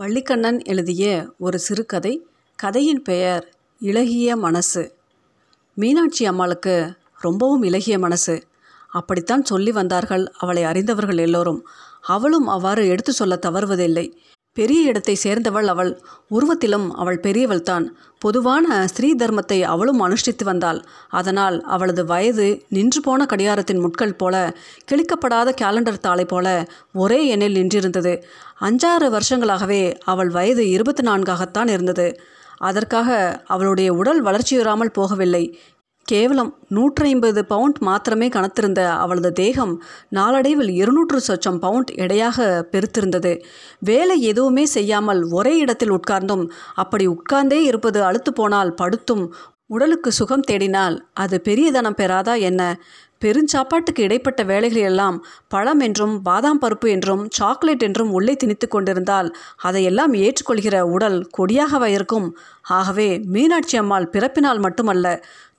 வள்ளிக்கண்ணன் எழுதிய ஒரு சிறுகதை கதையின் பெயர் இளகிய மனசு. மீனாட்சி அம்மாளுக்கு ரொம்பவும் இலகிய மனசு. அப்படித்தான் சொல்லி வந்தார்கள் அவளை அறிந்தவர்கள் எல்லோரும். அவளும் அவ்வாறு எடுத்து சொல்ல தவறுவதில்லை. பெரிய இடத்தை சேர்ந்தவள் அவள். உருவத்திலும் அவள் பெரியவள்தான் பொதுவான ஸ்திரீ தர்மத்தை அவளும் அனுஷ்டித்து வந்தாள். அதனால் அவளது வயது நின்று போன கடிகாரத்தின் முட்கள் போல கிழிக்கப்படாத கேலண்டர் தாளை போல ஒரே எண்ணில் நின்றிருந்தது. அஞ்சாறு வருஷங்களாகவே அவள் வயது இருபத்தி நான்காகத்தான் இருந்தது. அதற்காக அவளுடைய உடல் வளர்ச்சியுறாமல் போகவில்லை. கேவலம் நூற்றி ஐம்பது பவுண்ட் மாத்திரமே கனத்திருந்த அவளது தேகம் நாளடைவில் இருநூற்று சொச்சம் பவுண்ட் எடையாக பெருத்திருந்தது. வேலை எதுவுமே செய்யாமல் ஒரே இடத்தில் உட்கார்ந்தும் அப்படி உட்கார்ந்தே இருப்பது அழுத்து போனால் படுத்தும் உடலுக்கு சுகம் தேடினால் அது பெரியதனம் பெறாதா என்ன? பெருஞ்சாப்பாட்டுக்கு இடைப்பட்ட வேலைகளையெல்லாம் பழம் என்றும் பாதாம் பருப்பு என்றும் சாக்லேட் என்றும் உள்ளே திணித்து கொண்டிருந்தால் அதையெல்லாம் ஏற்றுக்கொள்கிற உடல் கொடியாகவா இருக்கும் ஆகவே மீனாட்சி அம்மாள் பிறப்பினால் மட்டுமல்ல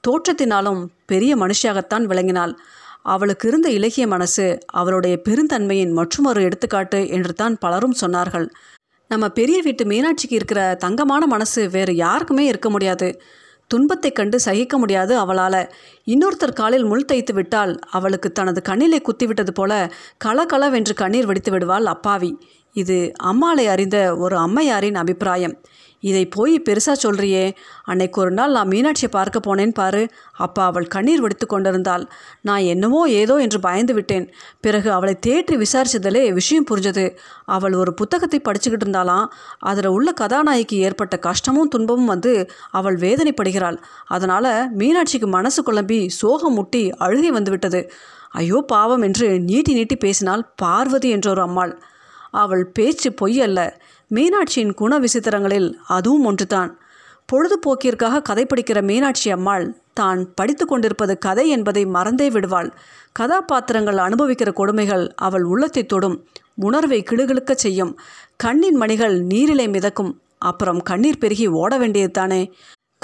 தோற்றத்தினாலும் பெரிய மனுஷியாகத்தான் விளங்கினாள். அவளுக்கு இருந்த இலகிய மனசு அவளுடைய பெருந்தன்மையின் மற்றொரு எடுத்துக்காட்டு என்று தான் பலரும் சொன்னார்கள். நம்ம பெரிய வீட்டு மீனாட்சிக்கு இருக்கிற தங்கமான மனசு வேறு யாருக்குமே இருக்க முடியாது. துன்பத்தை கண்டு சகிக்க முடியாது அவளால். இன்னொருத்தர் காலில் முள் தைத்து விட்டால் அவளுக்கு தனது கண்ணிலே குத்திவிட்டது போல கலகலவென்று கண்ணீர் வெடித்து விடுவாள் அப்பாவி. இது அம்மாளை அறிந்த ஒரு அம்மையாரின் அபிப்பிராயம். இதை போய் பெருசாக சொல்கிறியே அன்னைக்கு ஒரு நாள் நான் மீனாட்சியை பார்க்க போனேன் பாரு. அப்பா அவள் கண்ணீர் வெடித்து கொண்டிருந்தாள். நான் என்னவோ ஏதோ என்று பயந்து விட்டேன். பிறகு அவளை தேற்றி விசாரித்ததிலே விஷயம் புரிஞ்சது. அவள் ஒரு புத்தகத்தை படிச்சுக்கிட்டு இருந்தாலாம் அதில் உள்ள கதாநாயகிக்கு ஏற்பட்ட கஷ்டமும் துன்பமும் வந்து அவள் வேதனைப்படுகிறாள். அதனால் மீனாட்சிக்கு மனசு குழம்பி சோகம் முட்டி அழுகை வந்துவிட்டது ஐயோ பாவம் என்று நீட்டி நீட்டி பேசினாள் பார்வதி என்றொரு அம்மாள். அவள் பேச்சு பொய் அல்ல. மீனாட்சியின் குண விசித்திரங்களில் அதுவும் ஒன்றுதான். பொழுதுபோக்கிற்காக கதை படிக்கிற மீனாட்சி அம்மாள் தான் படித்து கொண்டிருப்பது கதை என்பதை மறந்தே விடுவாள். கதாபாத்திரங்கள் அனுபவிக்கிற கொடுமைகள் அவள் உள்ளத்தை தொடும் உணர்வை கிளுகிழுக்கச் செய்யும். கண்ணின் மணிகள் நீரிலை மிதக்கும் அப்புறம் கண்ணீர் பெருகி ஓட வேண்டியது தானே.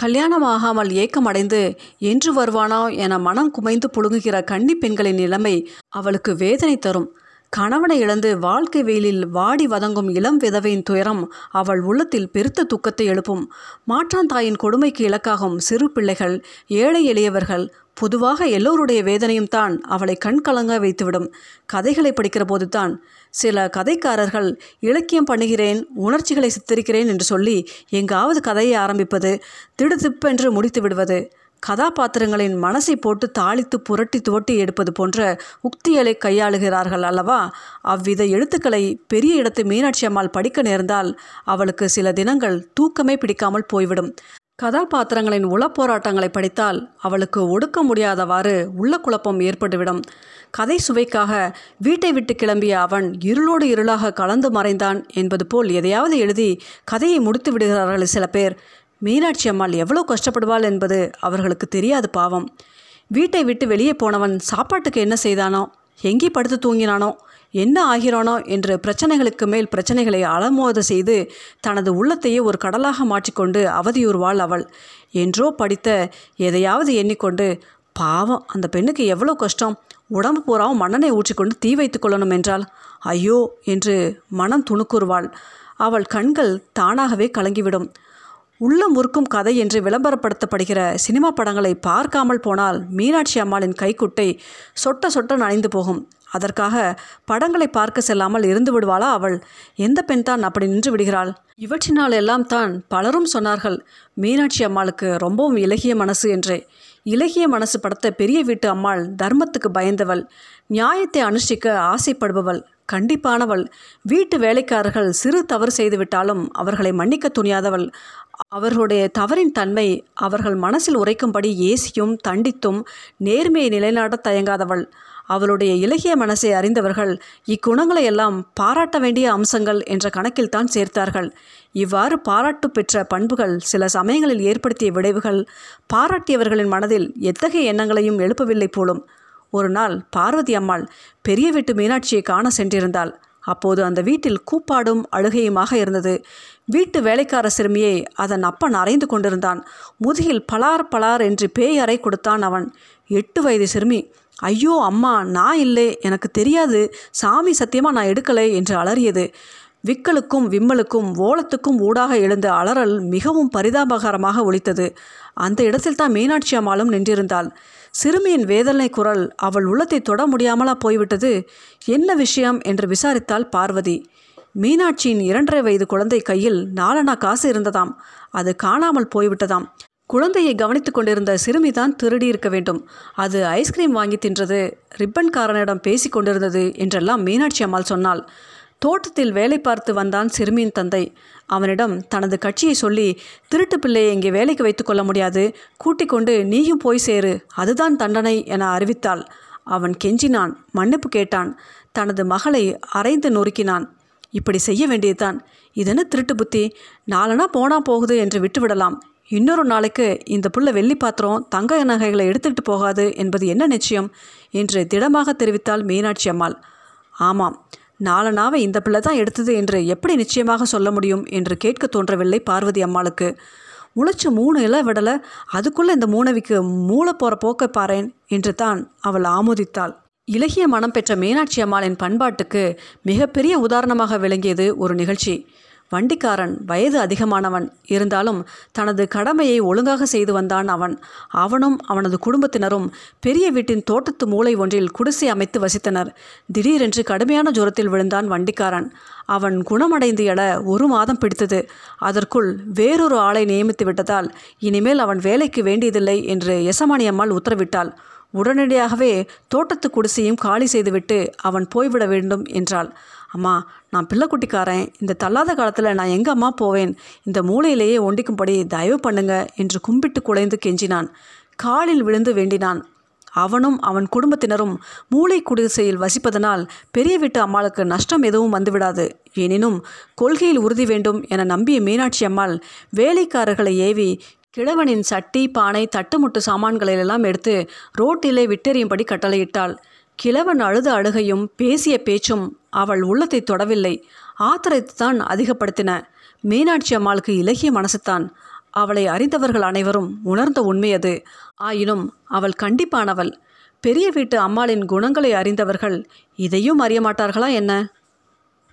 கல்யாணமாகாமல் ஏக்கமடைந்து என்று வருவானோ என மனம் குமைந்து புழுங்குகிற கன்னி பெண்களின் நிலைமை அவளுக்கு வேதனை தரும். கணவனை இழந்து வாழ்க்கை வெயிலில் வாடி வதங்கும் இளம் விதவையின் துயரம் அவள் உள்ளத்தில் பெருத்த துக்கத்தை எழுப்பும். மாற்றாந்தாயின் கொடுமைக்கு இலக்காகும் சிறு பிள்ளைகள் ஏழை எளியவர்கள் பொதுவாக எல்லோருடைய வேதனையும் தான் அவளை கண்கலங்க வைத்துவிடும். கதைகளை படிக்கிற போதுதான். சில கதைக்காரர்கள் இலக்கியம் பண்ணுகிறேன் உணர்ச்சிகளை சித்தரிக்கிறேன் என்று சொல்லி எங்காவது கதையை ஆரம்பிப்பது திடுதிப்பென்று முடித்து விடுவது. கதாபாத்திரங்களின் மனசை போட்டு தாளித்து புரட்டி துவட்டி எடுப்பது போன்ற உக்திகளை கையாளுகிறார்கள் அல்லவா? அவ்வித எழுத்துக்களை பெரிய இடத்து மீனாட்சி அம்மாள் படிக்க நேர்ந்தால் அவளுக்கு சில தினங்கள் தூக்கமே பிடிக்காமல் போய்விடும். கதாபாத்திரங்களின் உளப்போராட்டங்களை படித்தால் அவளுக்கு ஒடுக்க முடியாதவாறு உள்ள குழப்பம் ஏற்பட்டுவிடும். கதை சுவைக்காக வீட்டை விட்டு கிளம்பிய அவன் இருளோடு இருளாக கலந்து மறைந்தான் என்பது போல் எதையாவது எழுதி கதையை முடித்து விடுகிறார்கள் சில பேர். மீனாட்சி அம்மாள் எவ்வளோ கஷ்டப்படுவாள் என்பது அவர்களுக்கு தெரியாது பாவம். வீட்டை விட்டு வெளியே போனவன் சாப்பாட்டுக்கு என்ன செய்தானோ எங்கே படுத்து தூங்கினானோ என்ன ஆகிறானோ என்று பிரச்சனைகளுக்கு மேல் பிரச்சனைகளை அலமோத செய்து தனது உள்ளத்தையே ஒரு கடலாக மாற்றிக்கொண்டு அவதியுறுவாள் அவள். என்றோ படித்த எதையாவது எண்ணிக்கொண்டு பாவம் அந்த பெண்ணுக்கு எவ்வளோ கஷ்டம் உடம்பு பூராவும் மண்ணனை ஊற்றிக்கொண்டு தீ வைத்து கொள்ளணும் என்றால் ஐயோ என்று மனம் துணுக்குறுவாள். அவள் கண்கள் தானாகவே கலங்கிவிடும். உள்ளம் உருக்கும் கதை என்று விளம்பரப்படுத்தப்படுகிற சினிமா படங்களை பார்க்காமல் போனால் மீனாட்சி அம்மாளின் கைக்குட்டை சொட்ட சொட்ட நனைந்து போகும். அதற்காக படங்களை பார்க்க செல்லாமல் இருந்து விடுவாளா அவள்? எந்த பெண் தான் அப்படி நின்று விடுகிறாள்? இவற்றினால் எல்லாம் தான் பலரும் சொன்னார்கள் மீனாட்சி அம்மாளுக்கு ரொம்பவும் இலகிய மனசு என்றே. இலகிய மனசு படத்த பெரிய வீட்டு அம்மாள் தர்மத்துக்கு பயந்தவள் நியாயத்தை அனுஷ்டிக்க ஆசைப்படுபவள். கண்டிப்பானவள். வீட்டு வேலைக்காரர்கள் சிறு தவறு செய்துவிட்டாலும் அவர்களை மன்னிக்க துணியாதவள். அவர்களுடைய தவறின் தன்மை அவர்கள் மனசில் உரைக்கும்படி ஏசியும் தண்டித்தும் நேர்மையை நிலைநாட்ட தயங்காதவள். அவளுடைய இலகிய மனசை அறிந்தவர்கள் இக்குணங்களை எல்லாம் பாராட்ட வேண்டிய அம்சங்கள் என்ற கணக்கில்தான் சேர்த்தார்கள். இவ்வாறு பாராட்டு பெற்ற பண்புகள் சில சமயங்களில் ஏற்படுத்திய விளைவுகள் பாராட்டியவர்களின் மனதில் எத்தகைய எண்ணங்களையும் எழுப்பவில்லை போலும். ஒரு நாள் பார்வதி அம்மாள் பெரிய வீட்டு மீனாட்சியை காண சென்றிருந்தாள். அப்போது அந்த வீட்டில் கூப்பாடும் அழுகையுமாக இருந்தது. வீட்டு வேலைக்கார சிறுமியை அதன் அப்பன் அரைந்து கொண்டிருந்தான். முதுகில் பலார் பலார் என்று பேய் அறை கொடுத்தான் அவன். எட்டு வயது சிறுமி ஐயோ அம்மா நான் இல்லை. எனக்கு தெரியாது. சாமி சத்தியமாக நான் எடுக்கலை என்று அலறியது. விக்கலுக்கும் விம்மலுக்கும் ஓலத்துக்கும் ஊடாக எழுந்த அலறல் மிகவும் பரிதாபகரமாக ஒலித்தது. அந்த இடத்தில் தான் மீனாட்சி அம்மாளும் நின்றிருந்தாள். சிறுமியின் வேதனை குரல் அவள் உள்ளத்தை தொட முடியாமலா போய்விட்டது. என்ன விஷயம் என்று விசாரித்தாள் பார்வதி. மீனாட்சியின் இரண்டரை வயது குழந்தை கையில் நாலனா காசு இருந்ததாம். அது காணாமல் போய்விட்டதாம். குழந்தையை கவனித்து கொண்டிருந்த சிறுமிதான் திருடி இருக்க வேண்டும். அது ஐஸ்கிரீம் வாங்கி தின்றது ரிப்பன்காரனிடம் பேசி கொண்டிருந்தது என்றெல்லாம் மீனாட்சி அம்மாள் சொன்னாள். தோட்டத்தில் வேலை பார்த்து வந்தான் சிறுமியின் தந்தை. அவனிடம் தனது கட்சியை சொல்லி திருட்டு பிள்ளையை இங்கே வேலைக்கு வைத்துக்கொள்ள முடியாது. கூட்டிக் கொண்டு நீயும் போய் சேரு. அதுதான் தண்டனை என அறிவித்தாள். அவன் கெஞ்சினான் மன்னிப்பு கேட்டான். தனது மகளை அரைந்து நொறுக்கினான். இப்படி செய்ய வேண்டியதுதான். இதென்ன திருட்டு புத்தி? நாலனா போனா போகுது என்று விட்டுவிடலாம். இன்னொரு நாளைக்கு இந்த புள்ள வெள்ளி பாத்திரம் தங்க நகைகளை எடுத்துக்கிட்டு போகாது என்பது என்ன நிச்சயம்? என்று திடமாக தெரிவித்தாள் மீனாட்சி அம்மாள். ஆமாம். நாலனாவை இந்த பிள்ளை தான் எடுத்தது என்று எப்படி நிச்சயமாக சொல்ல முடியும் என்று கேட்க தோன்றவில்லை பார்வதி அம்மாளுக்கு. முளைச்சு மூணு இலை விடலை அதுக்குள்ளே இந்த மூணவிக்கு மூளை போகிற போக்கை பாரேன் என்று தான் அவள் ஆமோதித்தாள். இலகிய மனம் பெற்ற மீனாட்சி அம்மாளின் பண்பாட்டுக்கு மிகப்பெரிய உதாரணமாக விளங்கியது ஒரு நிகழ்ச்சி. வண்டிக்காரன் வயது அதிகமானவன். இருந்தாலும் தனது கடமையை ஒழுங்காக செய்து வந்தான் அவன். அவனும் அவனது குடும்பத்தினரும் பெரிய வீட்டின் தோட்டத்து மூலை ஒன்றில் குடிசை அமைத்து வசித்தனர். திடீரென்று கடுமையான ஜுரத்தில் விழுந்தான் வண்டிக்காரன். அவன் குணமடைந்து எழ ஒரு மாதம் பிடித்தது. அதற்குள் வேறொரு ஆளை நியமித்து விட்டதால் இனிமேல் அவன் வேலைக்கு வேண்டியதில்லை என்று எசமானி அம்மாள் உத்தரவிட்டாள். உடனடியாகவே தோட்டத்து குடிசையும் காலி செய்துவிட்டு அவன் போய்விட வேண்டும் என்றாள். அம்மா நான் பிள்ளைக்குட்டிக்காரன். இந்த தள்ளாத காலத்தில் நான் எங்கே அம்மா போவேன்? இந்த மூலையிலேயே ஒண்டிக்கும்படி தயவு பண்ணுங்க என்று கும்பிட்டு குலைந்து கெஞ்சினான். காலில் விழுந்து வேண்டினான். அவனும் அவன் குடும்பத்தினரும் மூளை குடிசையில் வசிப்பதனால் பெரிய வீட்டு அம்மாளுக்கு நஷ்டம் எதுவும் வந்துவிடாது. எனினும் கொள்கையில் உறுதி வேண்டும் என நம்பிய மீனாட்சி அம்மாள் வேலைக்காரர்களை ஏவி கிழவனின் சட்டி பானை தட்டுமுட்டு சாமான்களையெல்லாம் எடுத்து ரோட்டிலே விட்டெறியும்படி கட்டளையிட்டாள். கிழவன் அழுத அழுகையும் பேசிய பேச்சும் அவள் உள்ளத்தை தொடவில்லை. ஆத்திரத்தைத்தான் அதிகப்படுத்தின. மீனாட்சி அம்மாளுக்கு இலகிய மனசுத்தான். அவளை அறிந்தவர்கள் அனைவரும் உணர்ந்த உண்மை அது. ஆயினும் அவள் கண்டிப்பானவள். பெரிய வீட்டு அம்மாளின் குணங்களை அறிந்தவர்கள் இதையும் அறிய மாட்டார்களா என்ன?